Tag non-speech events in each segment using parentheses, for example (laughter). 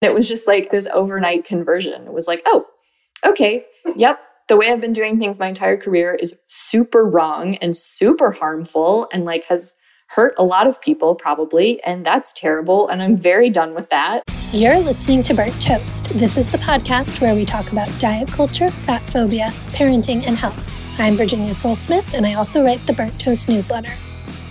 It was just like this overnight conversion. It was like, oh, okay, yep, the way I've been doing things my entire career is super wrong and super harmful and like has hurt a lot of people probably. And that's terrible. And I'm very done with that. You're listening to Burnt Toast. This is the podcast where we talk about diet culture, fat phobia, parenting, and health. I'm Virginia Sole-Smith, and I also write the Burnt Toast newsletter.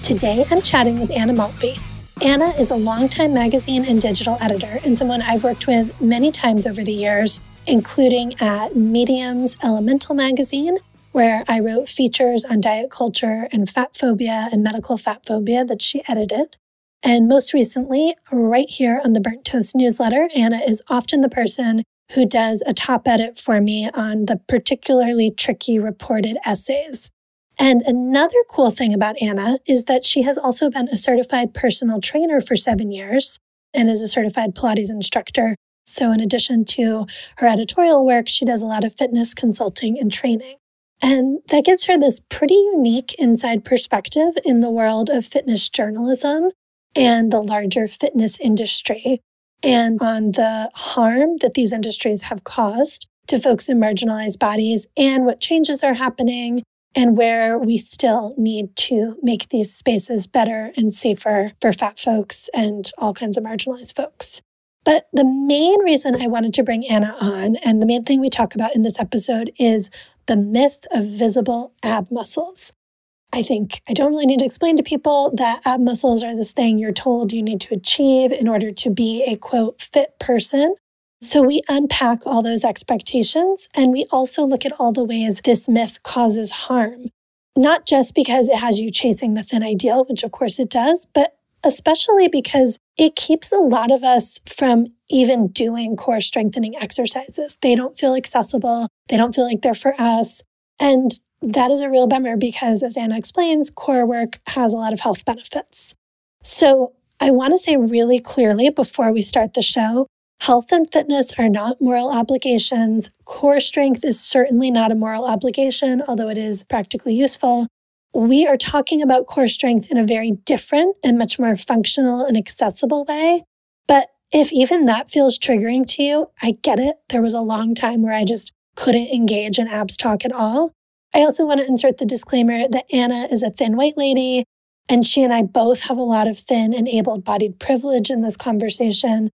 Today, I'm chatting with Anna Maltby. Anna is a longtime magazine and digital editor and someone I've worked with many times over the years, including at Medium's Elemental magazine, where I wrote features on diet culture and fat phobia and medical fat phobia that she edited. And most recently, right here on the Burnt Toast newsletter, Anna is often the person who does a top edit for me on the particularly tricky reported essays. And another cool thing about Anna is that she has also been a certified personal trainer for seven years and is a certified Pilates instructor. So, in addition to her editorial work, she does a lot of fitness consulting and training. And that gives her this pretty unique inside perspective in the world of fitness journalism and the larger fitness industry and on the harm that these industries have caused to folks in marginalized bodies and what changes are happening and where we still need to make these spaces better and safer for fat folks and all kinds of marginalized folks. But the main reason I wanted to bring Anna on, and the main thing we talk about in this episode, is the myth of visible ab muscles. I think I don't really need to explain to people that ab muscles are this thing you're told you need to achieve in order to be a quote fit person. So we unpack all those expectations and we also look at all the ways this myth causes harm. Not just because it has you chasing the thin ideal, which of course it does, but especially because it keeps a lot of us from even doing core strengthening exercises. They don't feel accessible, they don't feel like they're for us. And that is a real bummer because, as Anna explains, core work has a lot of health benefits. So, I want to say really clearly before we start the show Health and fitness are not moral obligations. Core strength is certainly not a moral obligation, although it is practically useful. We are talking about core strength in a very different and much more functional and accessible way. But if even that feels triggering to you, I get it. There was a long time where I just couldn't engage in abs talk at all. I also want to insert the disclaimer that Anna is a thin white lady, and she and I both have a lot of thin and able bodied privilege in this conversation.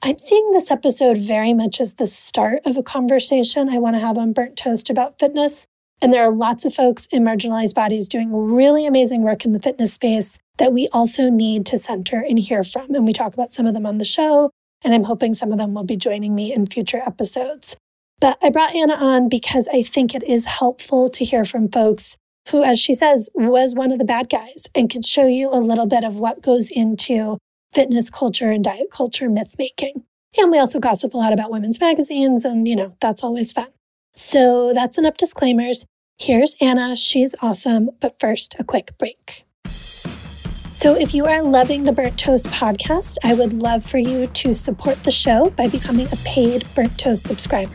I'm seeing this episode very much as the start of a conversation I want to have on Burnt Toast about fitness. And there are lots of folks in marginalized bodies doing really amazing work in the fitness space that we also need to center and hear from. And we talk about some of them on the show. And I'm hoping some of them will be joining me in future episodes. But I brought Anna on because I think it is helpful to hear from folks who, as she says, was one of the bad guys and could show you a little bit of what goes into fitness culture and diet culture myth making. And we also gossip a lot about women's magazines, and you know, that's always fun. So that's enough disclaimers. Here's Anna. She's awesome. But first, a quick break. So, if you are loving the Burnt Toast podcast, I would love for you to support the show by becoming a paid Burnt Toast subscriber.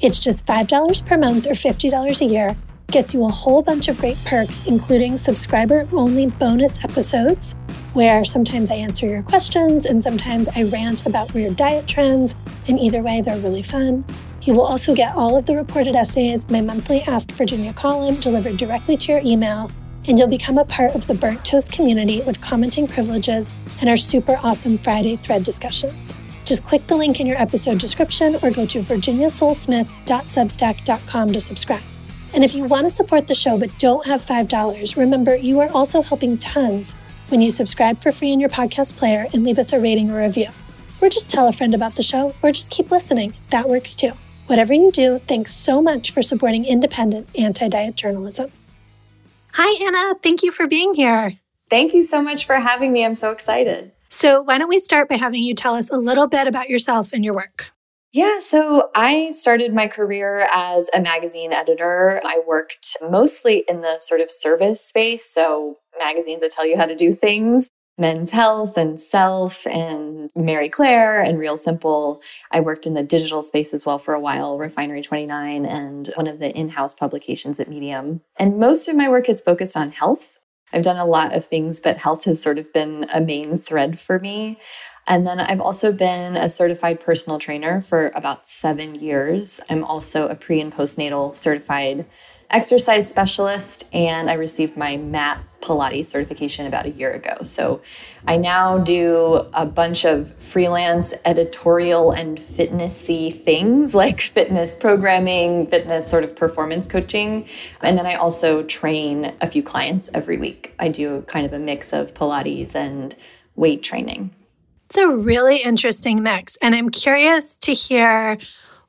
It's just $5 per month or $50 a year, gets you a whole bunch of great perks, including subscriber only bonus episodes where sometimes I answer your questions and sometimes I rant about weird diet trends. And either way, they're really fun. You will also get all of the reported essays, my monthly Ask Virginia column delivered directly to your email, and you'll become a part of the Burnt Toast community with commenting privileges and our super awesome Friday thread discussions. Just click the link in your episode description or go to virginiasolesmith.substack.com to subscribe. And if you want to support the show but don't have $5, remember you are also helping tons when you subscribe for free in your podcast player and leave us a rating or review. Or just tell a friend about the show, or just keep listening. That works too. Whatever you do, thanks so much for supporting independent anti diet journalism. Hi, Anna. Thank you for being here. Thank you so much for having me. I'm so excited. So, why don't we start by having you tell us a little bit about yourself and your work? Yeah, so I started my career as a magazine editor. I worked mostly in the sort of service space, so magazines that tell you how to do things. Men's Health and Self and Marie Claire and Real Simple. I worked in the digital space as well for a while, Refinery 29 and one of the in house publications at Medium. And most of my work is focused on health. I've done a lot of things, but health has sort of been a main thread for me. And then I've also been a certified personal trainer for about seven years. I'm also a pre and postnatal certified exercise specialist, and I received my mat Pilates certification about a year ago. So I now do a bunch of freelance editorial and fitnessy things (laughs) like fitness programming, fitness sort of performance coaching. And then I also train a few clients every week. I do kind of a mix of Pilates and weight training. It's a really interesting mix. And I'm curious to hear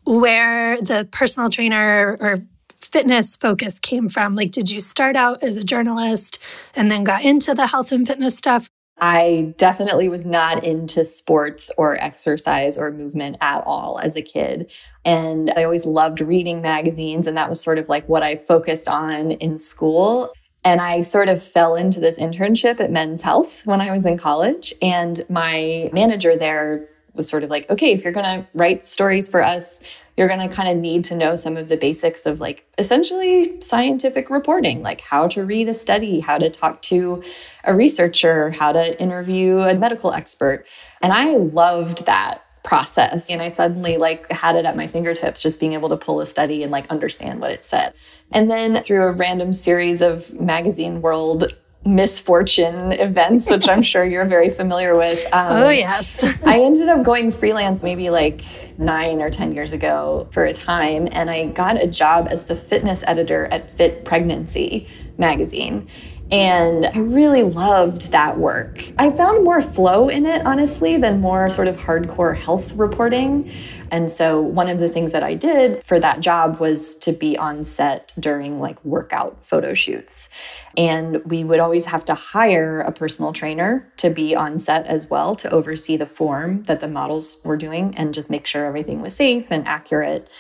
where the personal trainer or fitness focus came from. Like, did you start out as a journalist and then got into the health and fitness stuff? I definitely was not into sports or exercise or movement at all as a kid. And I always loved reading magazines, and that was sort of like what I focused on in school. And I sort of fell into this internship at Men's Health when I was in college. And my manager there was sort of like, okay, if you're going to write stories for us, you're going to kind of need to know some of the basics of like essentially scientific reporting, like how to read a study, how to talk to a researcher, how to interview a medical expert. And I loved that process and i suddenly like had it at my fingertips just being able to pull a study and like understand what it said and then through a random series of magazine world misfortune events, which I'm (laughs) sure you're very familiar with. Um, oh, yes. (laughs) I ended up going freelance maybe like nine or 10 years ago for a time, and I got a job as the fitness editor at Fit Pregnancy magazine. And I really loved that work. I found more flow in it, honestly, than more sort of hardcore health reporting. And so, one of the things that I did for that job was to be on set during like workout photo shoots. And we would always have to hire a personal trainer to be on set as well to oversee the form that the models were doing and just make sure everything was safe and accurate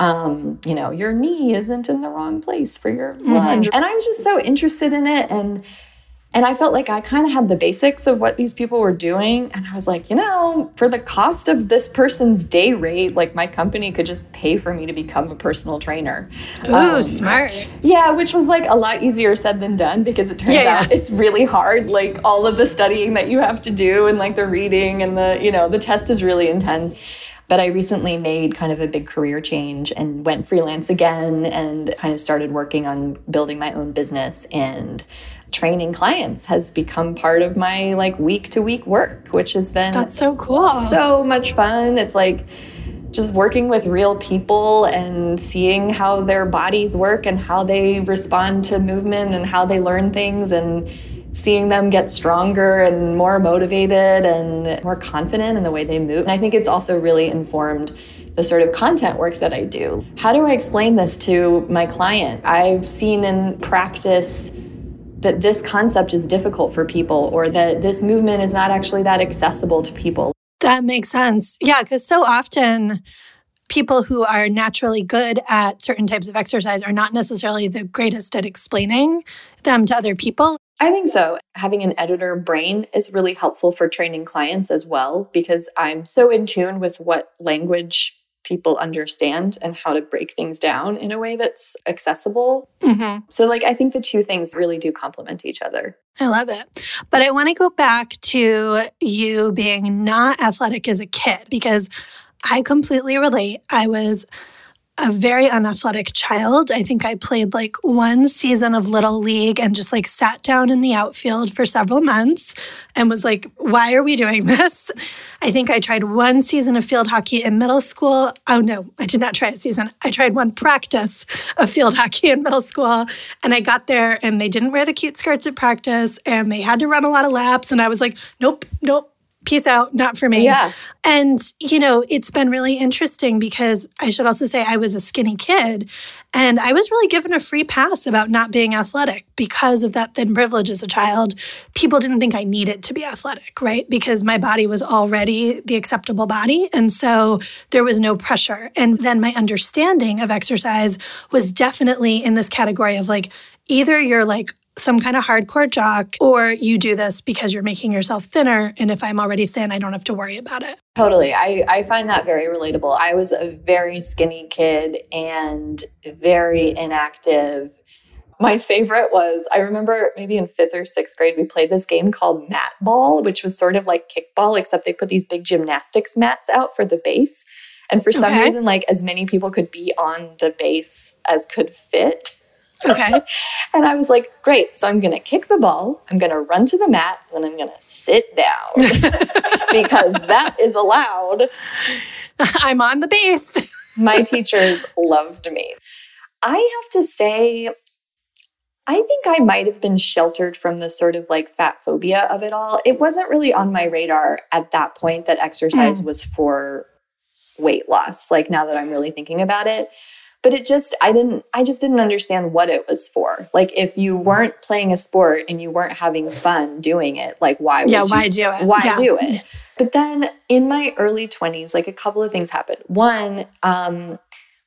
um, you know, your knee isn't in the wrong place for your mm-hmm. lunge. Mm-hmm. And I was just so interested in it. And and I felt like I kind of had the basics of what these people were doing. And I was like, you know, for the cost of this person's day rate, like my company could just pay for me to become a personal trainer. Ooh, um, smart. Yeah, which was like a lot easier said than done because it turns yeah, out yeah. it's really hard. Like all of the studying that you have to do and like the reading and the, you know, the test is really intense. But I recently made kind of a big career change and went freelance again and kind of started working on building my own business and training clients has become part of my like week to week work, which has been That's so cool. So much fun. It's like just working with real people and seeing how their bodies work and how they respond to movement and how they learn things and seeing them get stronger and more motivated and more confident in the way they move. And I think it's also really informed the sort of content work that I do. How do I explain this to my client? I've seen in practice that this concept is difficult for people or that this movement is not actually that accessible to people. That makes sense. Yeah, because so often people who are naturally good at certain types of exercise are not necessarily the greatest at explaining them to other people. I think so. Having an editor brain is really helpful for training clients as well because I'm so in tune with what language people understand and how to break things down in a way that's accessible. Mm-hmm. So, like, I think the two things really do complement each other. I love it. But I want to go back to you being not athletic as a kid because I completely relate. I was a very unathletic child. I think I played like one season of Little League and just like sat down in the outfield for several months and was like, why are we doing (laughs) this? I think I tried one season of field hockey in middle school. Oh no, I did not try a season. I tried one practice of field (laughs) hockey in middle school and I got there and they didn't wear the cute skirts at practice and they had to run a lot of laps. And I was like, nope, nope, peace out, not for me. Yeah. And, you know, it's been really interesting because I should also say I was a skinny kid and I was really given a free pass about not being athletic because of that thin privilege as a child. People didn't think I needed to be athletic, right? Because my body was already the acceptable body. And so there was no pressure. And then my understanding of exercise was definitely in this category of like, either you're like some kind of hardcore jock, or you do this because you're making yourself thinner. And if I'm already thin, I don't have to worry about it. Totally. I, I find that very relatable. I was a very skinny kid and very inactive My favorite was I remember maybe in fifth or sixth grade, we played this game called mat ball, which was sort of like kickball, except they put these big gymnastics mats out for the base. And for some Okay. reason, like as many people could be on the base as could fit. Okay. (laughs) And I was like, great. So I'm going to kick the ball, I'm going to run to the mat, and then I'm going to sit down (laughs) because that is allowed. (laughs) I'm on the base. My teachers loved me. I have to say, I think I might have been sheltered from the sort of like fat phobia of it all. It wasn't really on my radar at that point that exercise mm. was for weight loss, like now that I'm really thinking about it. But it just, I didn't, I just didn't understand what it was for. Like, if you weren't playing a sport and you weren't having fun doing it, like, why would yeah, you why do it? why yeah. do it? But then in my early 20s, like a couple of things happened. One, um,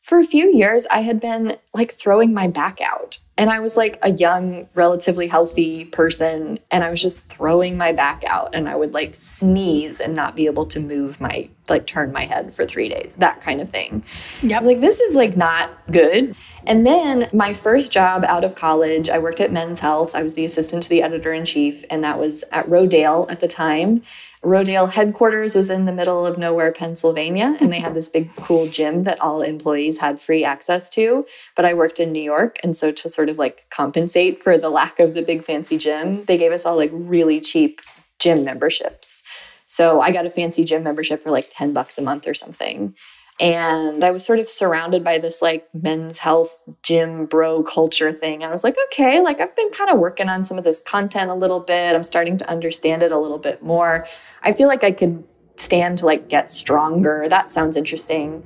for a few years, I had been like throwing my back out. And I was like a young, relatively healthy person. And I was just throwing my back out. And I would like sneeze and not be able to move my, like turn my head for three days, that kind of thing. I was like, this is like not good. And then my first job out of college, I worked at Men's Health. I was the assistant to the editor in chief, and that was at Rodale at the time. Rodale headquarters was in the middle of nowhere, Pennsylvania, and they had this big, cool gym that all employees had free access to. But I worked in New York, and so to sort of like compensate for the lack of the big fancy gym, they gave us all like really cheap gym memberships. So I got a fancy gym membership for like 10 bucks a month or something. And I was sort of surrounded by this like men's health gym bro culture thing. And I was like, okay, like I've been kind of working on some of this content a little bit. I'm starting to understand it a little bit more. I feel like I could stand to like get stronger. That sounds interesting.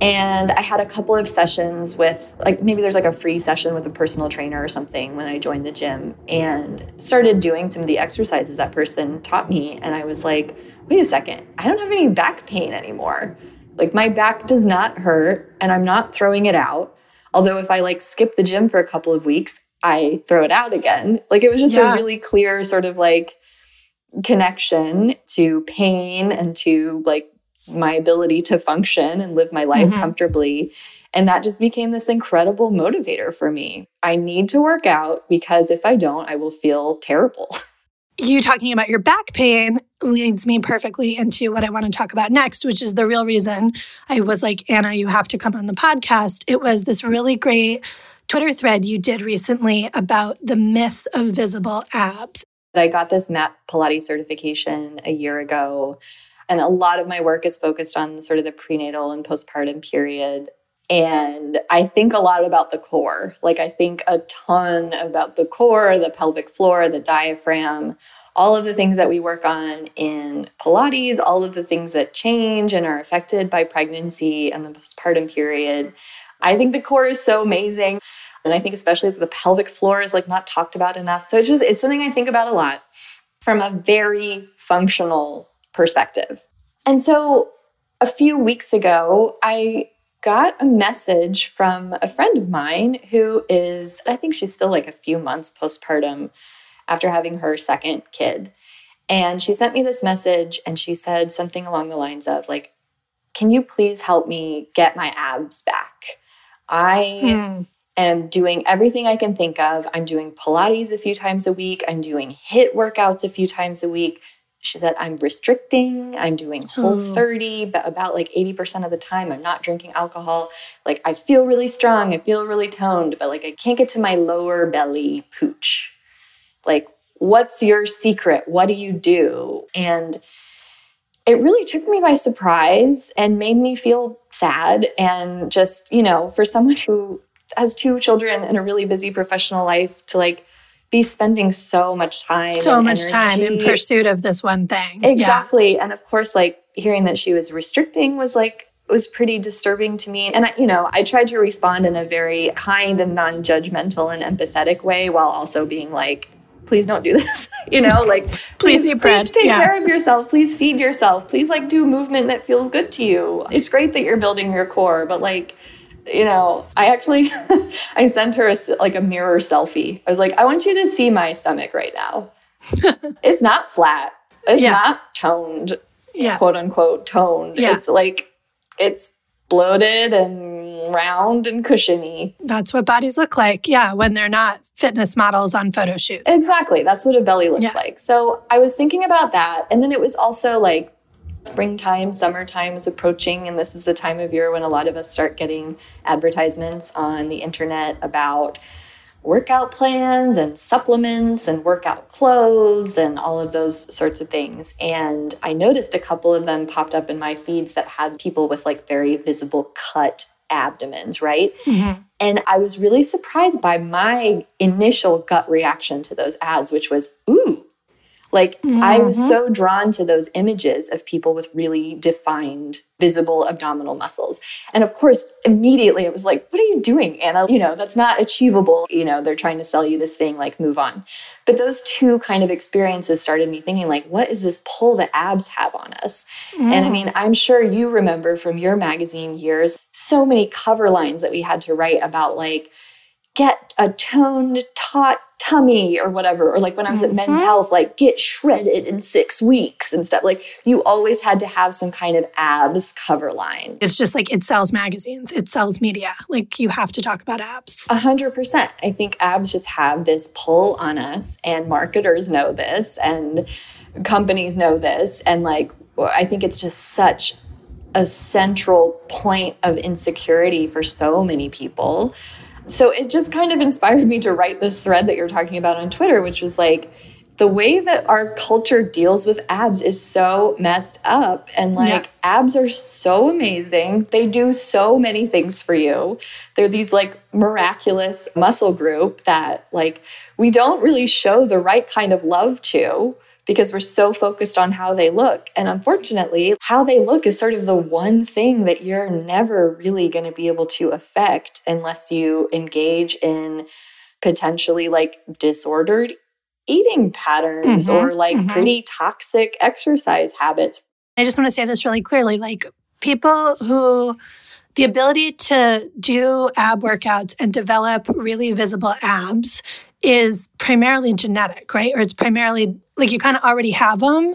And I had a couple of sessions with, like, maybe there's like a free session with a personal trainer or something when I joined the gym and started doing some of the exercises that person taught me. And I was like, wait a second, I don't have any back pain anymore. Like, my back does not hurt and I'm not throwing it out. Although, if I like skip the gym for a couple of weeks, I throw it out again. Like, it was just Yeah. a really clear sort of like connection to pain and to like my ability to function and live my life Mhm. comfortably. And that just became this incredible motivator for me. I need to work out because if I don't, I will feel terrible. (laughs) You talking about your back pain leads me perfectly into what I want to talk about next, which is the real reason I was like, Anna, you have to come on the podcast. It was this really great Twitter thread you did recently about the myth of visible abs. I got this MAT Pilates certification a year ago, and a lot of my work is focused on sort of the prenatal and postpartum period. And I think a lot about the core. Like, I think a ton about the core, the pelvic floor, the diaphragm, all of the things that we work on in Pilates, all of the things that change and are affected by pregnancy and the postpartum period. I think the core is so amazing. And I think especially the pelvic floor is like not talked about enough. So it's just, it's something I think about a lot from a very functional perspective. And so a few weeks ago, I got a message from a friend of mine who is, I think she's still like a few months postpartum after having her second kid. And she sent me this message and she said something along the lines of, like, can you please help me get my abs back? I Hmm. am doing everything I can think of. I'm doing Pilates a few times a week. I'm doing HIIT workouts a few times a week. She said, I'm restricting. I'm doing whole Oh. 30, but about like 80% of the time, I'm not drinking alcohol. Like, I feel really strong. I feel really toned, but like, I can't get to my lower belly pooch. Like, what's your secret? What do you do? And it really took me by surprise and made me feel sad. And just, you know, for someone who has two children and a really busy professional life to like be spending so much time So much time in pursuit of this one thing. Yeah. Exactly. And of course, like hearing that she was restricting was like, was pretty disturbing to me. And, I, you know, I tried to respond in a very kind and non judgmental and empathetic way while also being like, please don't do this. (laughs) you know, like, (laughs) Please eat bread. Please take Yeah. care of yourself. Please feed yourself. Please like do movement that feels good to you. It's great that you're building your core, but like, you know, I actually (laughs) I sent her a, like a mirror selfie. I was like, I want you to see my stomach right now. (laughs) it's not flat. It's Yeah. not toned, Yeah. quote unquote toned. Yeah. It's like it's bloated and and round and cushiony. That's what bodies look like. Yeah, when they're not fitness models on photo shoots. Exactly. That's what a belly looks yeah. like. So I was thinking about that. And then it was also like springtime, summertime is approaching, and this is the time of year when a lot of us start getting advertisements on the internet about workout plans and supplements and workout clothes and all of those sorts of things. And I noticed a couple of them popped up in my feeds that had people with like very visible cut abdomens, right? Mm-hmm. And I was really surprised by my initial gut reaction to those ads, which was, ooh, like mm-hmm. I was mm-hmm. so drawn to those images of people with really defined visible abdominal muscles. And of course, immediately it was like, what are you doing, Anna? You know, that's not achievable. You know, they're trying to sell you this thing, like move on. But those two kind of experiences started me thinking like, what is this pull that abs have on us? Mm. And I mean, I'm sure you remember from your magazine years, so many cover lines that we had to write about like, get a toned, taut tummy or whatever. Or like when I was at Men's mm-hmm. Health, like get shredded in six weeks and stuff. Like you always had to have some kind of abs cover line. It's just like it sells magazines, it sells media. Like you have to talk about abs. A hundred percent. I think abs just have this pull on us, and marketers know this, and companies know this. And like, I think it's just such a central point of insecurity for so many people so it just kind of inspired me to write this thread that you're talking about on Twitter, which was like, the way that our culture deals with abs is so messed up. And like, yes. abs are so amazing. They do so many things for you. They're these like miraculous muscle group that like we don't really show the right kind of love to because we're so focused on how they look. And unfortunately, how they look is sort of the one thing that you're never really going to be able to affect unless you engage in potentially like disordered eating patterns mm-hmm, or like mm-hmm. pretty toxic exercise habits. I just want to say this really clearly like people who the ability to do ab workouts and develop really visible abs is primarily genetic, right? Or it's primarily like you kind of already have them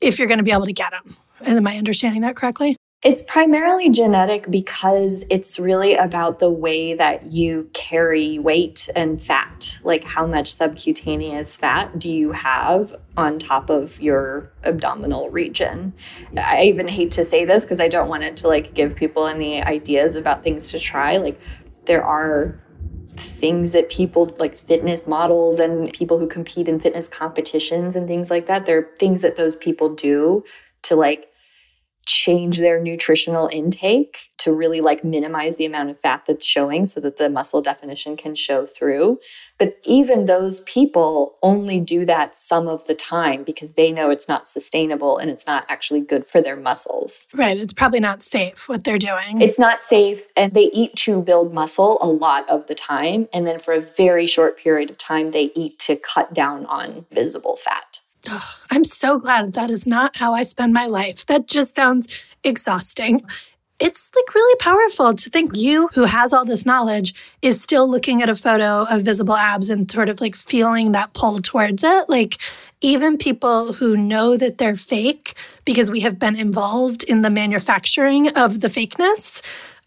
if you're going to be able to get them. Am I understanding that correctly? It's primarily genetic because it's really about the way that you carry weight and fat. Like, how much subcutaneous fat do you have on top of your abdominal region? I even hate to say this because I don't want it to like give people any ideas about things to try. Like, there are things that people like fitness models and people who compete in fitness competitions and things like that. They're things that those people do to like change their nutritional intake to really like minimize the amount of fat that's showing so that the muscle definition can show through. But even those people only do that some of the time because they know it's not sustainable and it's not actually good for their muscles. Right. It's probably not safe what they're doing. It's not safe. And they eat to build muscle a lot of the time. And then for a very short period of time, they eat to cut down on visible fat. I'm so glad that is not how I spend my life. That just sounds exhausting. It's like really powerful to think you, who has all this knowledge, is still looking at a photo of visible abs and sort of like feeling that pull towards it. Like, even people who know that they're fake because we have been involved in the manufacturing of the fakeness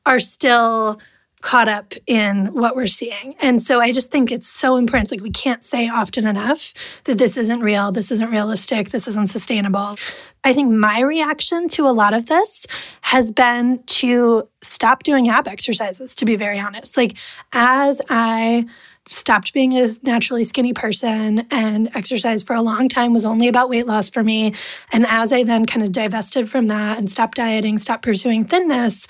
are still caught up in what we're seeing. And so I just think it's so important. It's like we can't say often enough that this isn't real, this isn't realistic, this isn't sustainable. I think my reaction to a lot of this has been to stop doing ab exercises, to be very honest. Like, as I stopped being a naturally skinny person and exercise for a long time was only about weight loss for me. And as I then kind of divested from that and stopped dieting, stopped pursuing thinness,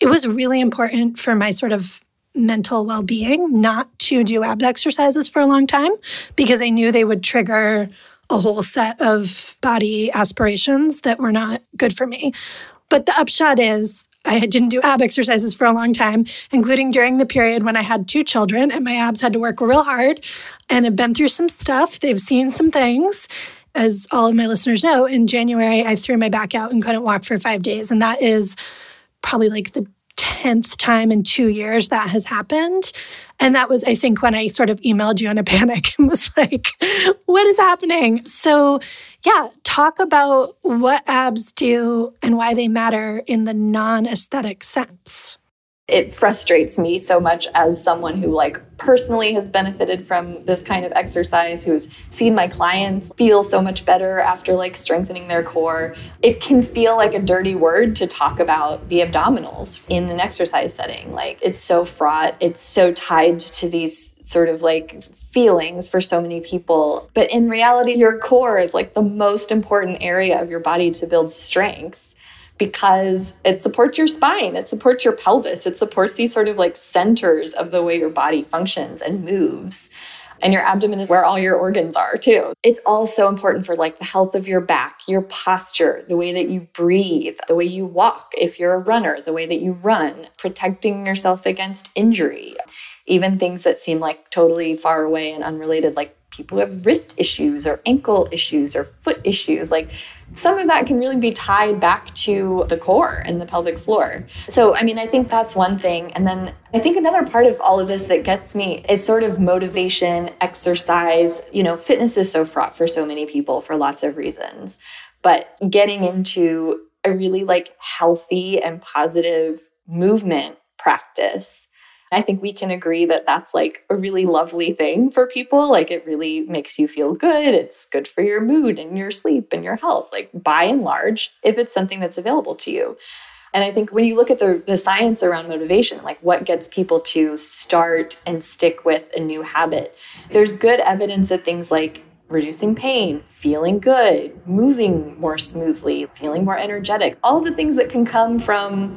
it was really important for my sort of mental well being not to do ab exercises for a long time because I knew they would trigger a whole set of body aspirations that were not good for me. But the upshot is, I didn't do ab exercises for a long time, including during the period when I had two children and my abs had to work real hard and have been through some stuff. They've seen some things. As all of my listeners know, in January, I threw my back out and couldn't walk for five days. And that is probably like the 10th time in two years that has happened. And that was, I think, when I sort of emailed you in a panic (laughs) and was like, what is happening? So, yeah, talk about what abs do and why they matter in the non aesthetic sense. It frustrates me so much as someone who like personally has benefited from this kind of exercise who's seen my clients feel so much better after like strengthening their core. It can feel like a dirty word to talk about the abdominals in an exercise setting. Like it's so fraught. It's so tied to these sort of like feelings for so many people. But in reality your core is like the most important area of your body to build strength because it supports your spine, it supports your pelvis, it supports these sort of like centers of the way your body functions and moves. And your abdomen is where all your organs are too. It's also important for like the health of your back, your posture, the way that you breathe, the way you walk. If you're a runner, the way that you run, protecting yourself against injury. Even things that seem like totally far away and unrelated, like people who have wrist issues or ankle issues or foot issues. Like some of that can really be tied back to the core and the pelvic floor. So, I mean, I think that's one thing. And then I think another part of all of this that gets me is sort of motivation, exercise. You know, fitness is so fraught for so many people for lots of reasons. But getting into a really like healthy and positive movement practice I think we can agree that that's like a really lovely thing for people. Like it really makes you feel good. It's good for your mood and your sleep and your health, like by and large, if it's something that's available to you. And I think when you look at the, the science around motivation, like what gets people to start and stick with a new habit, there's good evidence that things like reducing pain, feeling good, moving more smoothly, feeling more energetic, all the things that can come from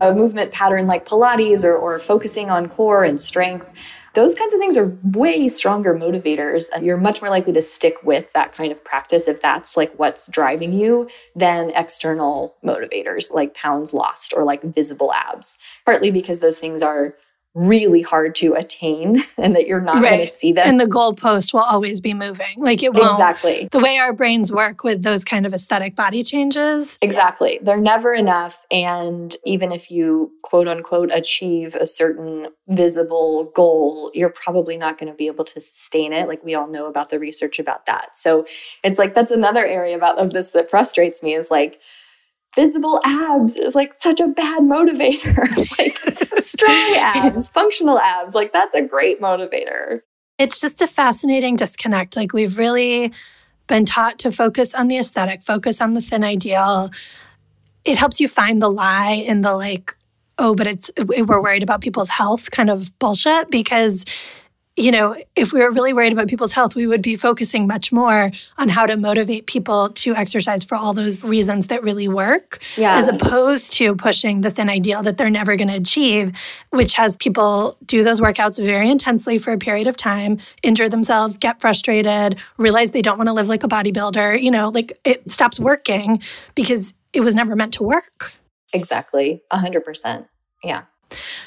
a movement pattern like Pilates or, or focusing on core and strength, those kinds of things are way stronger motivators. And you're much more likely to stick with that kind of practice if that's like what's driving you than external motivators like pounds lost or like visible abs. Partly because those things are really hard to attain (laughs) and that you're not right. going to see them. And the goalpost will always be moving. Like it will Exactly. The way our brains work with those kind of aesthetic body changes. Exactly. They're never enough. And even if you quote unquote achieve a certain visible goal, you're probably not going to be able to sustain it. Like we all know about the research about that. So it's like that's another area about of this that frustrates me is like visible abs is like such a bad motivator. (laughs) like strong (laughs) abs, functional abs, like that's a great motivator. It's just a fascinating disconnect. Like we've really been taught to focus on the aesthetic, focus on the thin ideal. It helps you find the lie in the like, oh, but it's we're worried about people's health kind of bullshit because you know, if we were really worried about people's health, we would be focusing much more on how to motivate people to exercise for all those reasons that really work, yeah. as opposed to pushing the thin ideal that they're never going to achieve, which has people do those workouts very intensely for a period of time, injure themselves, get frustrated, realize they don't want to live like a bodybuilder. You know, like it stops working because it was never meant to work. Exactly. A hundred percent. Yeah.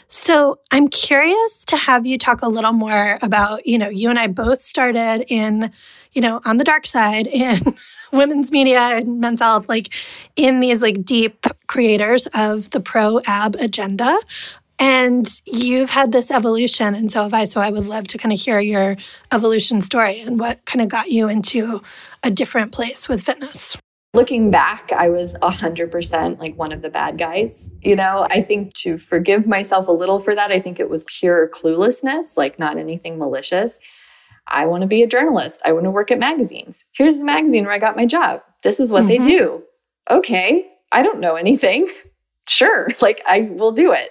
So I'm curious to have you talk a little more about, you know, you and I both started in, you know, on the dark side (laughs) in women's media and men's health, like in these like deep creators of the pro ab agenda. And you've had this evolution, and so have I. So I would love to kind of hear your evolution story and what kind of got you into a different place with fitness. Looking back, I was 100% like one of the bad guys. You know, I think to forgive myself a little for that, I think it was pure cluelessness, like not anything malicious. I want to be a journalist. I want to work at magazines. Here's the magazine where I got my job. This is what mm-hmm. they do. Okay, I don't know anything. (laughs) Sure, (laughs) like I will do it.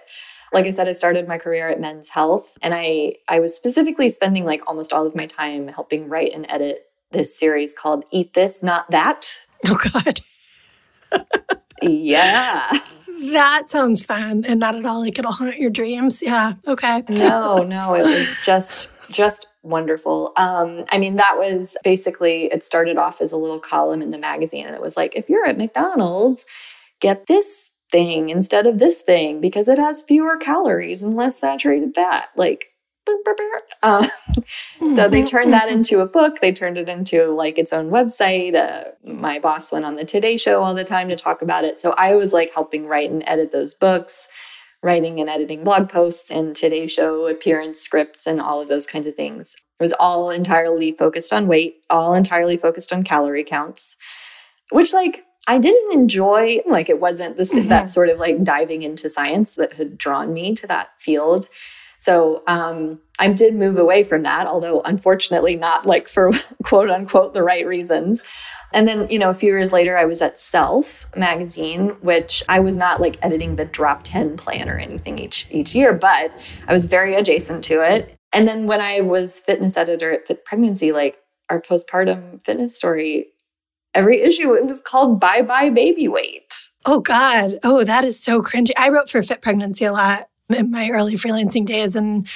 Like I said, I started my career at Men's Health and I I was specifically spending like almost all of my time helping write and edit this series called Eat This Not That (laughs) Oh, God. yeah. That sounds fun and not at all like it'll haunt your dreams. Yeah. Okay. no, no, it was just just wonderful. Um, I mean, that was basically it started off as a little column in the magazine, and it was like, if you're at McDonald's, get this thing instead of this thing because it has fewer calories and less saturated fat. Like, uh, (laughs) so they turned that into a book. They turned it into like its own website. Uh, my boss went on the Today Show all the time to talk about it. So I was like helping write and edit those books, writing and editing blog posts and Today Show appearance scripts and all of those kinds of things. It was all entirely focused on weight, all entirely focused on calorie counts, which like I didn't enjoy, like, it wasn't this, mm-hmm. that sort of like diving into science that had drawn me to that field. So um, I did move away from that, although unfortunately not like for (laughs) quote unquote the right reasons. And then, you know, a few years later, I was at Self magazine, which I was not like editing the drop 10 plan or anything each each year, but I was very adjacent to it. And then when I was fitness editor at Fit Pregnancy, like our postpartum fitness story, every issue it was called Bye Bye Baby Weight. Oh God. Oh, that is so cringy. I wrote for Fit Pregnancy a lot in my early freelancing days and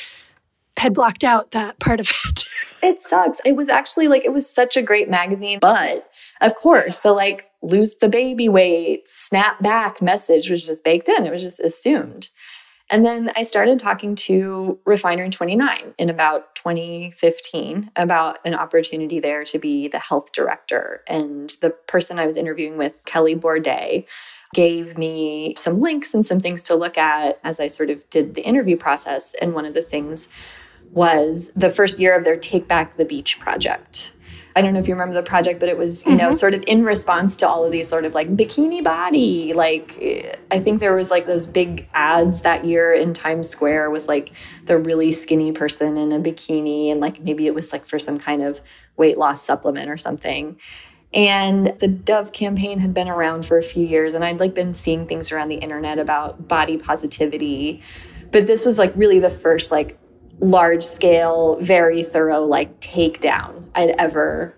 had blocked out that part of (laughs) it. it sucks. It was actually like, it was such a great magazine. But of course, the like lose the baby weight, snap back message was just baked in. It was just assumed. And then I started talking to Refinery 29 in about 2015 about an opportunity there to be the health director. And the person I was interviewing with, Kelly Bourdet, gave me some links and some things to look at as I sort of did the interview process. And one of the things was the first year of their Take Back the Beach project. I don't know if you remember the project, but it was, you know, mm-hmm. sort of in response to all of these sort of like bikini body. Like, I think there was like those big ads that year in Times Square with like the really skinny person in a bikini, and like maybe it was like for some kind of weight loss supplement or something. And the Dove campaign had been around for a few years, and I'd like been seeing things around the internet about body positivity. But this was like really the first like large scale, very thorough like takedown I'd ever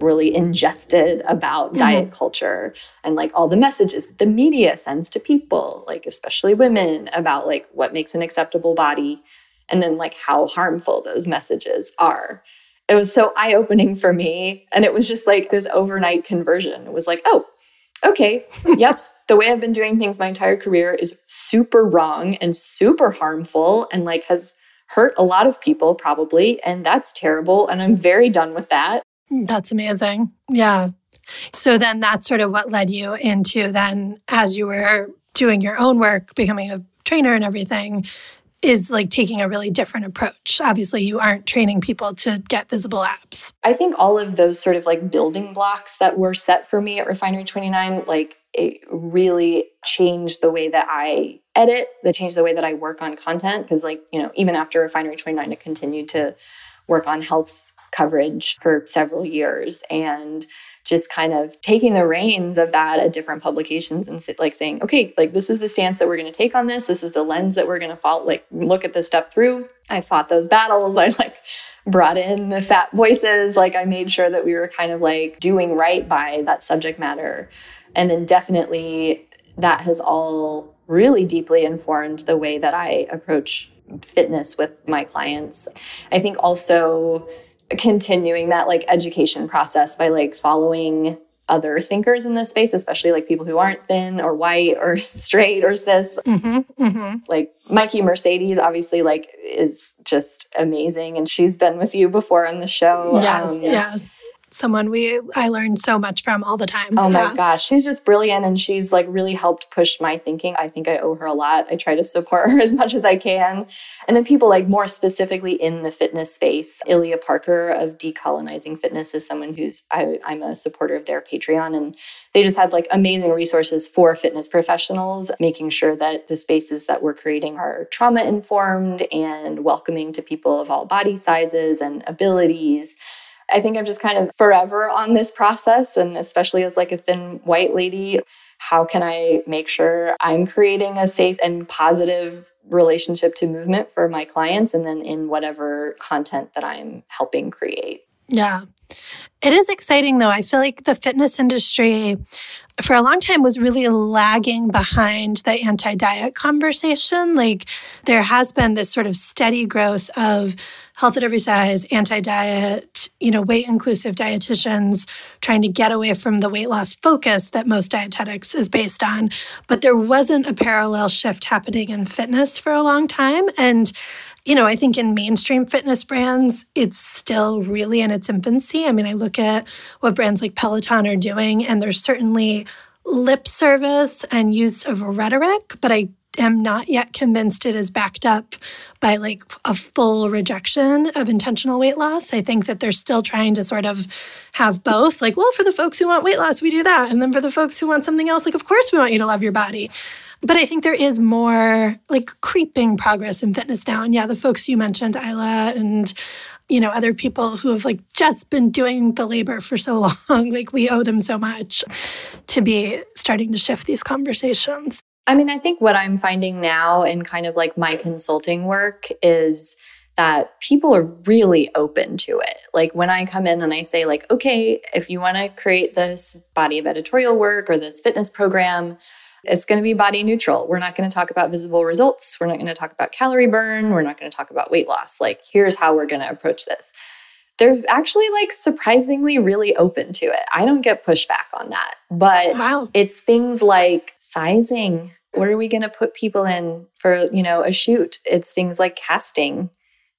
really ingested about mm-hmm. diet culture and like all the messages the media sends to people, like especially women, about like what makes an acceptable body and then like how harmful those messages are it was so eye opening for me. And it was just like this overnight conversion. It was like, oh, okay, (laughs) yep. the way I've been doing things my entire career is super wrong and super harmful and like has hurt a lot of people probably. And that's terrible. And I'm very done with that. That's amazing. Yeah. So then that's sort of what led you into then, as you were doing your own work, becoming a trainer and everything, is like taking a really different approach. Obviously, you aren't training people to get visible abs. I think all of those sort of like building blocks that were set for me at Refinery 29, like it really changed the way that I edit, that changed the way that I work on content. Cause, like, you know, even after Refinery 29, I continued to work on health coverage for several years. And just kind of taking the reins of that at different publications and like saying, okay, like this is the stance that we're going to take on this. This is the lens that we're going to follow, like look at this stuff through. I fought those battles. I like brought in the fat voices. Like I made sure that we were kind of like doing right by that subject matter. And then definitely that has all really deeply informed the way that I approach fitness with my clients. I think also continuing that like education process by like following other thinkers in this space, especially like people who aren't thin or white or (laughs) straight or cis. Mm-hmm, mm-hmm. Like Mikey Mercedes, obviously, like is just amazing, and she's been with you before on the show. Yes, um, yes someone we I learned so much from all the time. Oh my gosh, she's just brilliant and she's like really helped push my thinking. I think I owe her a lot. I try to support her (laughs) as much as I can. And then people like more specifically in the fitness space, Ilya Parker of Decolonizing Fitness is someone who's I, I'm a supporter of their Patreon and they just have like amazing resources for fitness professionals, making sure that the spaces that we're creating are trauma informed and welcoming to people of all body sizes and abilities. I think I'm just kind of forever on this process. And especially as like a thin white lady, how can I make sure I'm creating a safe and positive relationship to movement for my clients and then in whatever content that I'm helping create? Yeah. It is exciting though. I feel like the fitness industry for a long time was really lagging behind the anti diet conversation. Like there has been this sort of steady growth of health at every size, anti diet, you know, weight inclusive dietitians trying to get away from the weight loss focus that most dietetics is based on. But there wasn't a parallel shift happening in fitness for a long time. And you know, I think in mainstream fitness brands, it's still really in its infancy. I mean, I look at what brands like Peloton are doing, and there's certainly lip service and use of rhetoric, but I am not yet convinced it is backed up by like a full rejection of intentional weight loss. I think that they're still trying to sort of have both. Like, well, for the folks who want weight loss, we do that. And then for the folks who want something else, like, of course, we want you to love your body. But I think there is more like creeping progress in fitness now. And yeah, the folks you mentioned, Ilya and you know, other people who have like just been doing the labor for so (laughs) long, like we owe them so much to be starting to shift these conversations. I mean, I think what I'm finding now in kind of like my consulting work is that people are really open to it. Like when I come in and I say like, okay, if you want to create this body of editorial work or this fitness program, it's going to be body neutral. We're not going to talk about visible results. We're not going to talk about calorie burn. We're not going to talk about weight loss. Like here's how we're going to approach this. They're actually like surprisingly really open to it. I don't get pushback on that. But oh, wow. it's things like sizing, where are we going to put people in for you know a shoot it's things like casting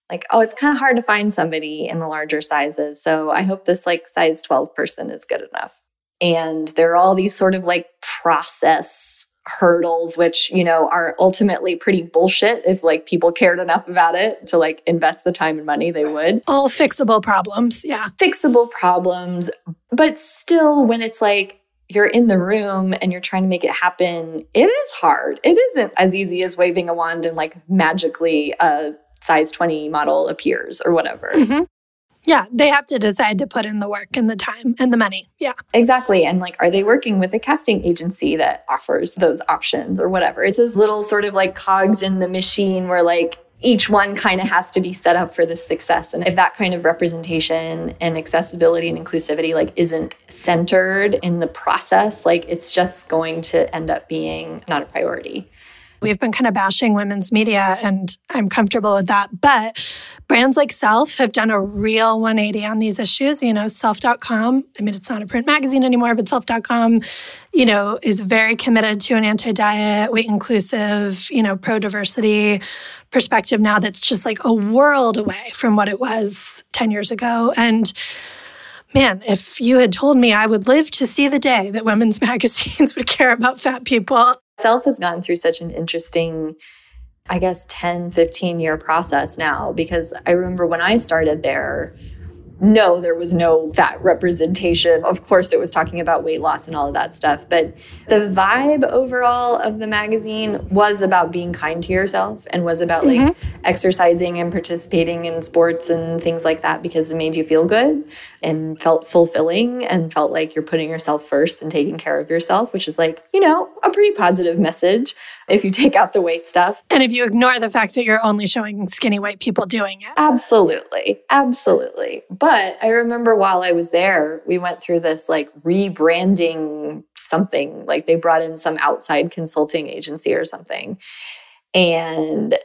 like oh it's kind of hard to find somebody in the larger sizes so i hope this like size 12 person is good enough and there are all these sort of like process hurdles which you know are ultimately pretty bullshit if like people cared enough about it to like invest the time and money they would all fixable problems yeah fixable problems but still when it's like you're in the room and you're trying to make it happen, it is hard. It isn't as easy as waving a wand and like magically a size 20 model appears or whatever. Mm-hmm. Yeah, they have to decide to put in the work and the time and the money. Yeah. Exactly. And like, are they working with a casting agency that offers those options or whatever? It's those little sort of like cogs in the machine where like each one kind of has to be set up for this success and if that kind of representation and accessibility and inclusivity like isn't centered in the process like it's just going to end up being not a priority We've been kind of bashing women's media, and I'm comfortable with that. But brands like Self have done a real 180 on these issues. You know, Self.com, I mean, it's not a print magazine anymore, but Self.com, you know, is very committed to an anti diet, weight inclusive, you know, pro diversity perspective now that's just like a world away from what it was 10 years ago. And man, if you had told me I would live to see the day that women's (laughs) magazines would care about fat people, Self has gone through such an interesting, I guess, 10, 15 year process now because I remember when I started there, no, there was no fat representation. Of course, it was talking about weight loss and all of that stuff. But the vibe overall of the magazine was about being kind to yourself and was about mm-hmm. like exercising and participating in sports and things like that because it made you feel good and felt fulfilling and felt like you're putting yourself first and taking care of yourself, which is like, you know, a pretty positive message if you take out the weight stuff. And if you ignore the fact that you're only showing skinny white people doing it. Absolutely. Absolutely. But I remember while I was there, we went through this like rebranding something, like they brought in some outside consulting agency or something. And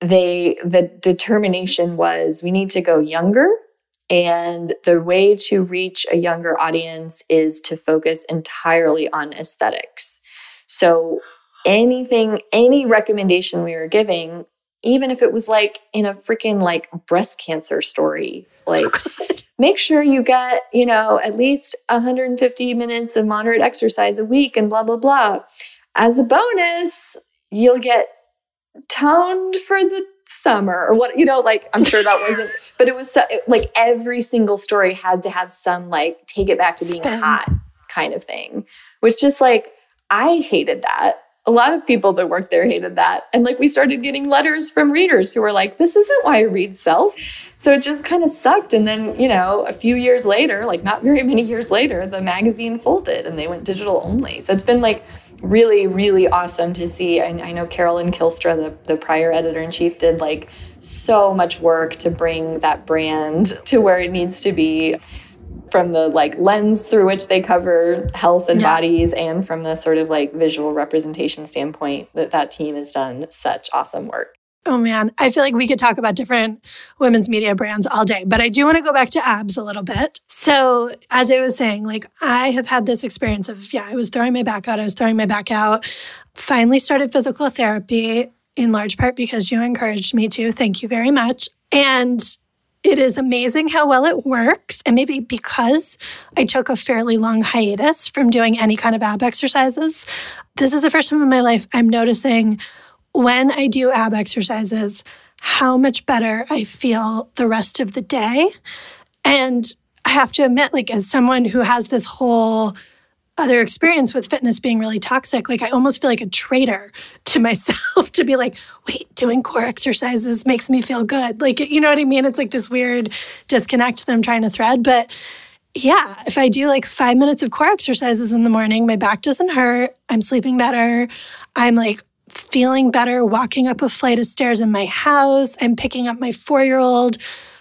they the determination was we need to go younger and the way to reach a younger audience is to focus entirely on aesthetics. So anything, any recommendation we were giving, even if it was like in a freaking like breast cancer story, like (laughs) oh make sure you get, you know, at least 150 minutes of moderate exercise a week and blah, blah, blah. As a bonus, you'll get toned for the summer or what, you know, like I'm sure that wasn't, (laughs) but it was so, like every single story had to have some like take it back to being Spin. hot kind of thing, which just like, I hated that a lot of people that worked there hated that. And like we started getting letters from readers who were like, this isn't why I read self. So it just kind of sucked. And then, you know, a few years later, like not very many years later, the magazine folded and they went digital only. So it's been like really, really awesome to see. I, I know Carolyn Kylstra, the, the prior editor in chief, did like so much work to bring that brand to where it needs to be from the like lens through which they cover health and yeah. bodies and from the sort of like visual representation standpoint that that team has done such awesome work Oh man, I feel like we could talk about different women's media brands all day, but I do want to go back to abs a little bit. So, as I was saying, like I have had this experience of, yeah, I was throwing my back out, I was throwing my back out, finally started physical therapy in large part because you encouraged me to. Thank you very much. And It is amazing how well it works. And maybe because I took a fairly long hiatus from doing any kind of ab exercises, this is the first time in my life I'm noticing when I do ab exercises how much better I feel the rest of the day. And I have to admit, like, as someone who has this whole other experience with fitness being really toxic, like I almost feel like a traitor to (laughs) myself to be like, wait, doing core exercises makes me feel good. Like, you know what I mean? It's like this weird disconnect that I'm trying to thread. But yeah, if I do like five minutes of core exercises in the morning, my back doesn't hurt. I'm sleeping better. I'm like feeling better walking up a flight of stairs in my house. I'm picking up my four year old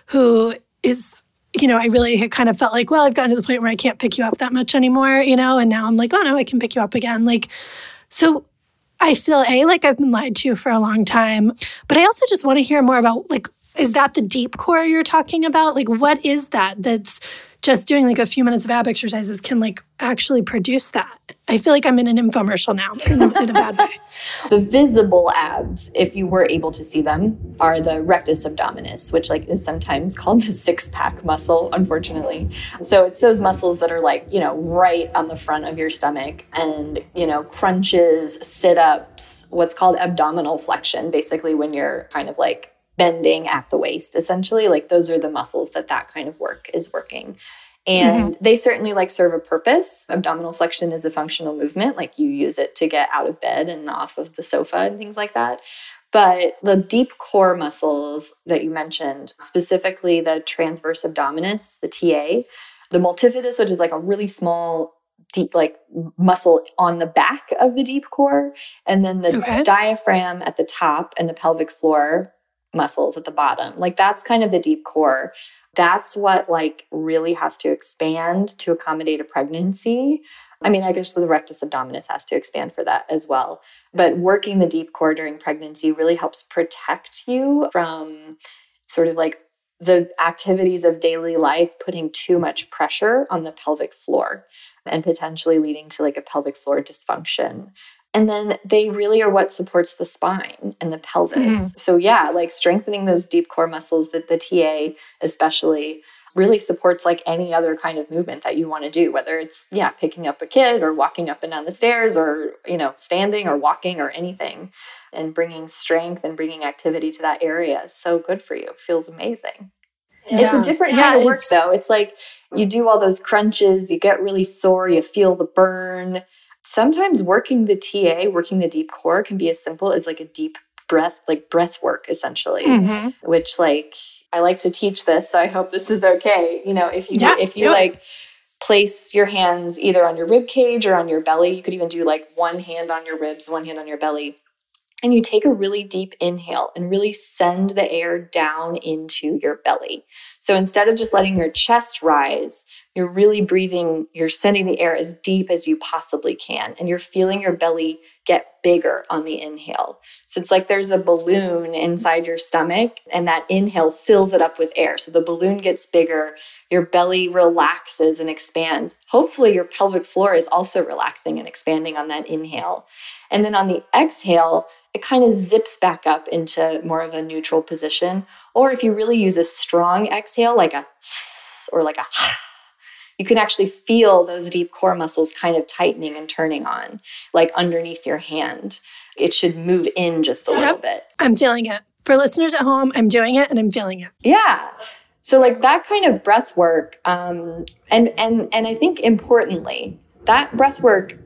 who is you know, I really had kind of felt like, well, I've gotten to the point where I can't pick you up that much anymore, you know, and now I'm like, oh no, I can pick you up again. Like, so I feel A, like I've been lied to for a long time, but I also just want to hear more about like, is that the deep core you're talking about? Like, what is that that's just doing like a few minutes of ab exercises can like actually produce that. I feel like I'm in an infomercial now in a, in a bad way. (laughs) the visible abs, if you were able to see them, are the rectus abdominis, which like is sometimes called the six pack muscle, unfortunately. So it's those muscles that are like, you know, right on the front of your stomach and, you know, crunches, sit ups, what's called abdominal flexion, basically when you're kind of like bending at the waist essentially like those are the muscles that that kind of work is working and mm-hmm. they certainly like serve a purpose abdominal flexion is a functional movement like you use it to get out of bed and off of the sofa and things like that but the deep core muscles that you mentioned specifically the transverse abdominis the ta the multifidus which is like a really small deep like muscle on the back of the deep core and then the okay. diaphragm at the top and the pelvic floor muscles at the bottom. Like that's kind of the deep core. That's what like really has to expand to accommodate a pregnancy. I mean, I guess the rectus abdominis has to expand for that as well. But working the deep core during pregnancy really helps protect you from sort of like the activities of daily life putting too much pressure on the pelvic floor and potentially leading to like a pelvic floor dysfunction. And then they really are what supports the spine and the pelvis. Mm-hmm. So, yeah, like strengthening those deep core muscles that the TA, especially, really supports like any other kind of movement that you want to do, whether it's, yeah, picking up a kid or walking up and down the stairs or, you know, standing or walking or anything and bringing strength and bringing activity to that area so good for you. It feels amazing. Yeah. It's a different kind of work, though. It's like you do all those crunches, you get really sore, you feel the burn sometimes working the TA, working the deep core can be as simple as like a deep breath, like breath work essentially, mm-hmm. which like I like to teach this. So I hope this is okay. You know, if you, yeah, if you like, place your hands either on your rib cage or on your belly. You could even do like one hand on your ribs, one hand on your belly and you take a really deep inhale and really send the air down into your belly. So instead of just letting your chest rise, you're really breathing, you're sending the air as deep as you possibly can, and you're feeling your belly get bigger on the inhale. So it's like there's a balloon inside your stomach, and that inhale fills it up with air. So the balloon gets bigger, your belly relaxes and expands. Hopefully, your pelvic floor is also relaxing and expanding on that inhale. And then on the exhale, it kind of zips back up into more of a neutral position. Or if you really use a strong exhale, like a or like a you can actually feel those deep core muscles kind of tightening and turning on, like underneath your hand. It should move in just a yep. little bit. I'm feeling it. For listeners at home, I'm doing it and I'm feeling it. Yeah. So like that kind of breath work, um, and and and I think importantly, that breath work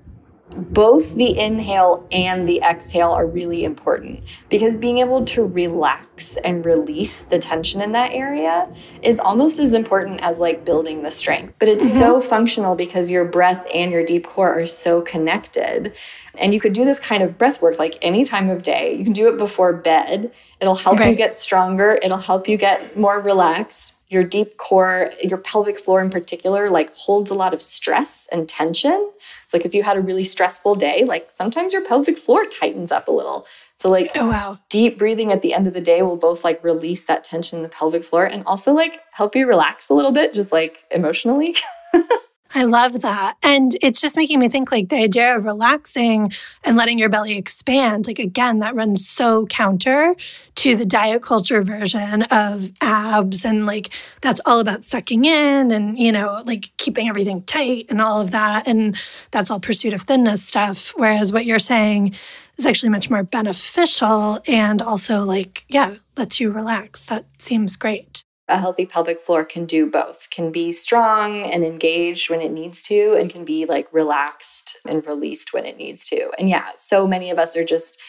both the inhale and the exhale are really important because being able to relax and release the tension in that area is almost as important as like building the strength. But it's mm-hmm. so functional because your breath and your deep core are so connected. And you could do this kind of breath work like any time of day. You can do it before bed. It'll help right. you get stronger, it'll help you get more relaxed your deep core, your pelvic floor in particular, like holds a lot of stress and tension. It's like if you had a really stressful day, like sometimes your pelvic floor tightens up a little. So like oh wow. Deep breathing at the end of the day will both like release that tension in the pelvic floor and also like help you relax a little bit just like emotionally. (laughs) I love that. And it's just making me think like the idea of relaxing and letting your belly expand, like again, that runs so counter to the diet culture version of abs. And like that's all about sucking in and, you know, like keeping everything tight and all of that. And that's all pursuit of thinness stuff. Whereas what you're saying is actually much more beneficial and also like, yeah, lets you relax. That seems great a healthy pelvic floor can do both can be strong and engaged when it needs to and can be like relaxed and released when it needs to. And yeah so many of us are just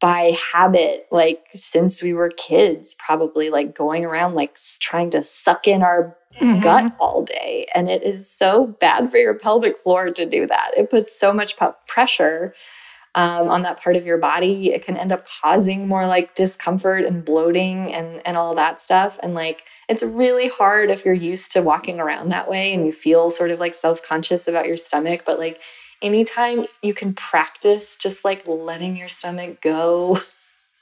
by habit like since we were kids probably like going around like trying to suck in our mm-hmm. gut all day. And it is so bad for your pelvic floor to do that. It puts so much pressure um, on that part of your body, it can end up causing more like discomfort and bloating and, and all that stuff. And like, it's really hard if you're used to walking around that way and you feel sort of like self conscious about your stomach. But like, anytime you can practice just like letting your stomach go.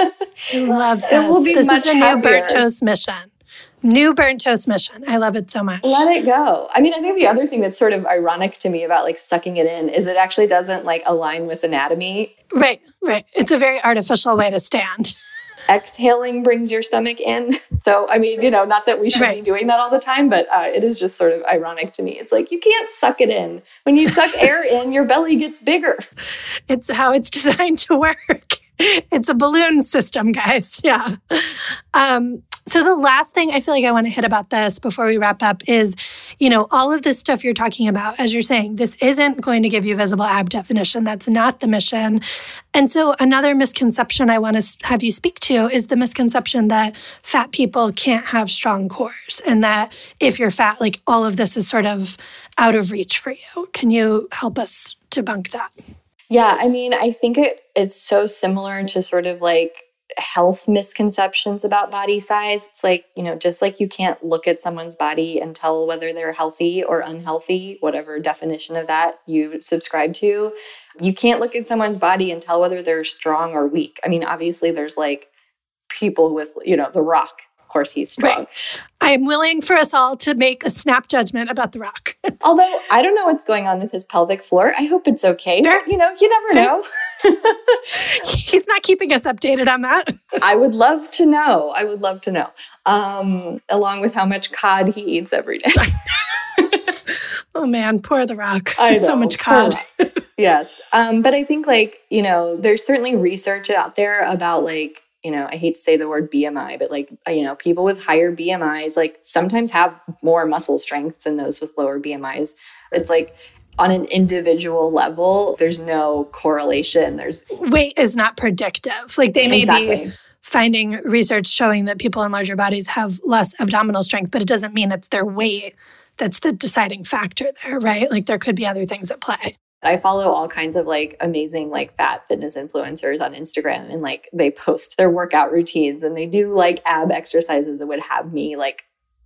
I love this. (laughs) It will be this is a new Burnt Toast mission. New burnt toast mission. I love it so much. Let it go. I mean, I think the other thing that's sort of ironic to me about like sucking it in is it actually doesn't like align with anatomy. Right, right. It's a very artificial way to stand. Exhaling brings your stomach in. So, I mean, you know, not that we should right. be doing that all the time, but uh, it is just sort of ironic to me. It's like you can't suck it in. When you suck air (laughs) in, your belly gets bigger. It's how it's (laughs) designed to work. It's a balloon system, guys. Yeah. Um, so the last thing I feel like I want to hit about this before we wrap up is, you know, all of this stuff you're talking about, as you're saying, this isn't going to give you visible ab definition. That's not the mission. And so another misconception I want to have you speak to is the misconception that fat people can't have strong cores and that if you're fat, like all of this is sort of out of reach for you. Can you help us debunk that? Yeah, I mean, I think it, it's so similar to sort of like health misconceptions about body size. It's like, you know, just like you can't look at someone's body and tell whether they're healthy or unhealthy, whatever definition of that you subscribe to, you can't look at someone's body and tell whether they're strong or weak. I mean, obviously, there's like people with, you know, The Rock. Of course, he's strong. Right. I'm willing for us all to make a snap judgment about The Rock. (laughs) Although I don't know what's going on with his pelvic floor. I hope it's okay. Fair. But, you know, you never Fair. know. (laughs) He's not keeping us updated on that. I would love to know. I would love to know. Um, along with how much cod he eats every day. (laughs) oh man, poor The Rock. I know, so much cod. yes. Um, but I think like, you know, there's certainly research out there about like, you know, I hate to say the word BMI, but like, uh, you know, people with higher BMIs like sometimes have more muscle strength than those with lower BMIs. It's like on an individual level, there's no correlation. There's weight is not predictive. Like they may exactly. be finding research showing that people in larger bodies have less abdominal strength, but it doesn't mean it's their weight that's the deciding factor there, right? Like there could be other things at play. I follow all kinds of like amazing like fat fitness influencers on Instagram and like they post their workout routines and they do like ab exercises that would have me like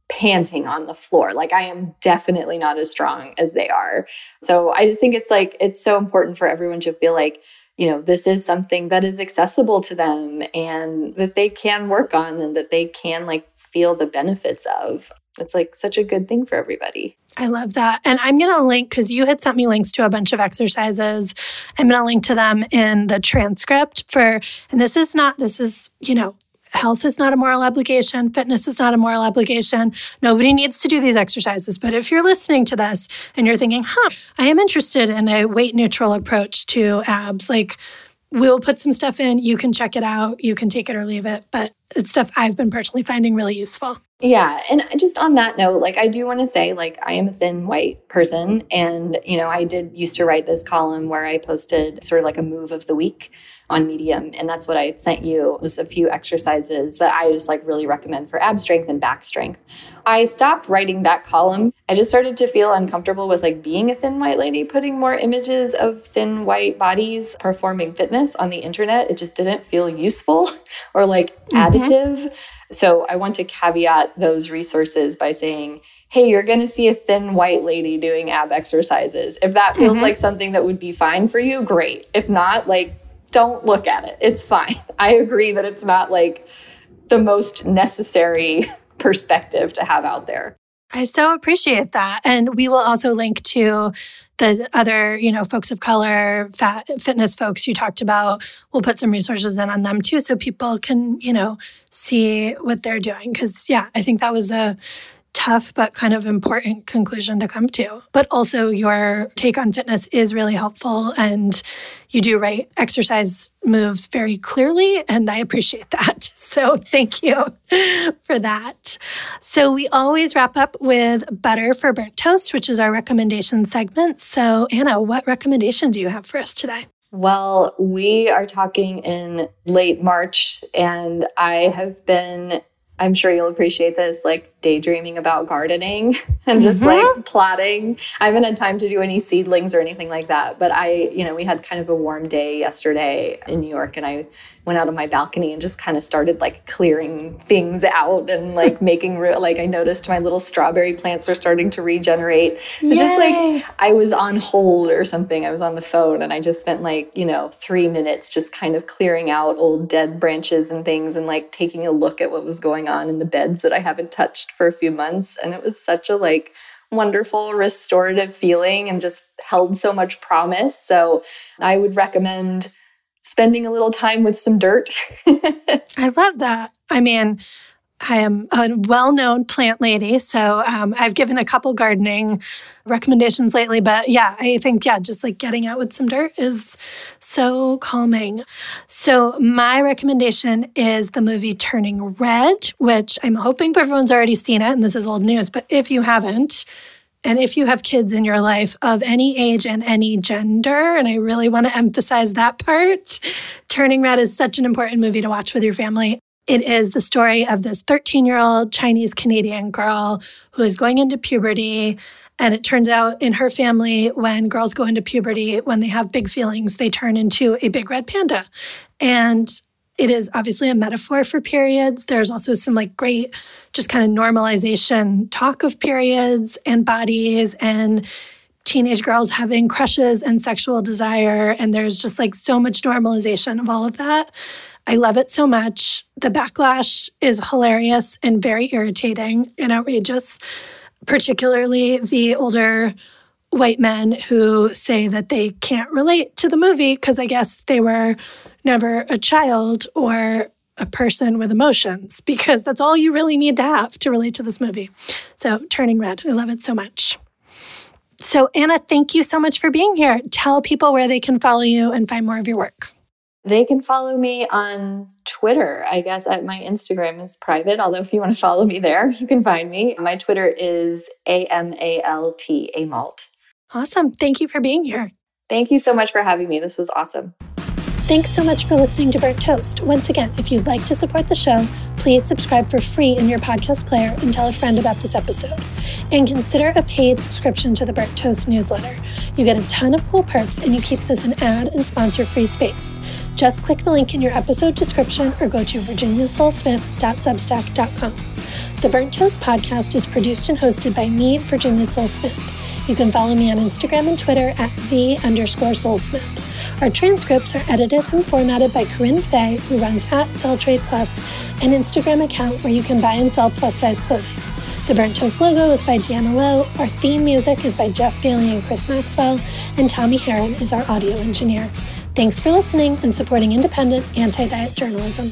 panting on the floor. Like I am definitely not as strong as they are. So I just think it's like it's so important for everyone to feel like you know this is something that is accessible to them and that they can work on and that they can like feel the benefits of it's like such a good thing for everybody. I love that. And I'm going to link because you had sent me links to a bunch of exercises. I'm going to link to them in the transcript for, and this is not, this is, you know, health is not a moral obligation, fitness is not a moral obligation. Nobody needs to do these exercises. But if you're listening to this and you're thinking, huh, I am interested in a weight neutral approach to abs, like we'll put some stuff in. You can check it out. You can take it or leave it. But it's stuff I've been personally finding really useful. Yeah. And just on that note, like I do want to say, like, I am a thin white person. And, you know, I did used to write this column where I posted sort of like a move of the week on Medium. And that's what I sent you was a few exercises that I just like really recommend for ab strength and back strength. I stopped writing that column. I just started to feel uncomfortable with like being a thin white lady, putting more images of thin white bodies performing fitness on the internet. It just didn't feel useful (laughs) or like mm-hmm. additive. So I want to caveat those resources by saying, hey, you're going to see a thin white lady doing ab exercises. If that feels mm-hmm. like something that would be fine for you, great. If not, like, don't look at it. It's fine. (laughs) I agree that it's not like the most necessary (laughs) perspective to have out there. I so appreciate that. And we will also link to the other, you know, folks of color, fat, fitness folks you talked about. We'll put some resources in on them too so people can, you know, see what they're doing. Cause yeah, I think that was a tough but kind of important conclusion to come to. But also, your take on fitness is really helpful, and you do write exercise moves very clearly, and I appreciate that. (laughs) So, thank you for that. So, we always wrap up with butter for burnt toast, which is our recommendation segment. So, Anna, what recommendation do you have for us today? Well, we are talking in late March, and I have been I'm sure you'll appreciate this, like daydreaming about gardening (laughs) and just mm-hmm. like plotting. I haven't had time to do any seedlings or anything like that, but I, you know, we had kind of a warm day yesterday in New York and I went out on my balcony and just kind of started like clearing things out and like (laughs) making real like I noticed my little strawberry plants were starting to regenerate. Just like I was on hold or something. I was on the phone and I just spent like, you know, 3 minutes just kind of clearing out old dead branches and things and like taking a look at what was going on in the beds that I haven't touched for a few months and it was such a like wonderful restorative feeling and just held so much promise. So I would recommend spending a little time with some dirt. (laughs) I love that. I mean, I am a well known plant lady, so um, I've given a couple gardening recommendations lately. But yeah, I think, yeah, just like getting out with some dirt is so calming. So, my recommendation is the movie Turning Red, which I'm hoping everyone's already seen it, and this is old news. But if you haven't, and if you have kids in your life of any age and any gender, and I really want to emphasize that part, Turning Red is such an important movie to watch with your family. It is the story of this 13 year old Chinese Canadian girl who is going into puberty. And it turns out in her family, when girls go into puberty, when they have big feelings, they turn into a big red panda. And it is obviously a metaphor for periods. There's also some like great, just kind of normalization talk of periods and bodies and teenage girls having crushes and sexual desire. And there's just like so much normalization of all of that. I love it so much. The backlash is hilarious and very irritating and outrageous, particularly the older white men who say that they can't relate to the movie because I guess they were never a child or a person with emotions because that's all you really need to have to relate to this movie. So, Turning Red, I love it so much. So, Anna, thank you so much for being here. Tell people where they can follow you and find more of your work. They can follow me on Twitter. I guess at my Instagram is private, although if you want to follow me there, you can find me. My Twitter is A M A L T, A Malt. Awesome. Thank you for being here. Thank you so much for having me. This was awesome. Thanks so much for listening to Burnt Toast. Once again, if you'd like to support the show, please subscribe for free in your podcast player and tell a friend about this episode. And consider a paid subscription to the Burnt Toast newsletter. You get a ton of cool perks and you keep this an ad and sponsor free space. Just click the link in your episode description or go to virginiasolesmith.substack.com. The Burnt Toast podcast is produced and hosted by me, Virginia Sole-Smith. You can follow me on Instagram and Twitter at the underscore solesmith. Our transcripts are edited and formatted by Corinne Fay, who runs at Sell Trade Plus, an Instagram account where you can buy and sell plus size clothing. The Burnt Toast logo is by Deanna Lowe, our theme music is by Jeff Bailey and Chris Maxwell, and Tommy Harron is our audio engineer. Thanks for listening and supporting independent anti diet journalism.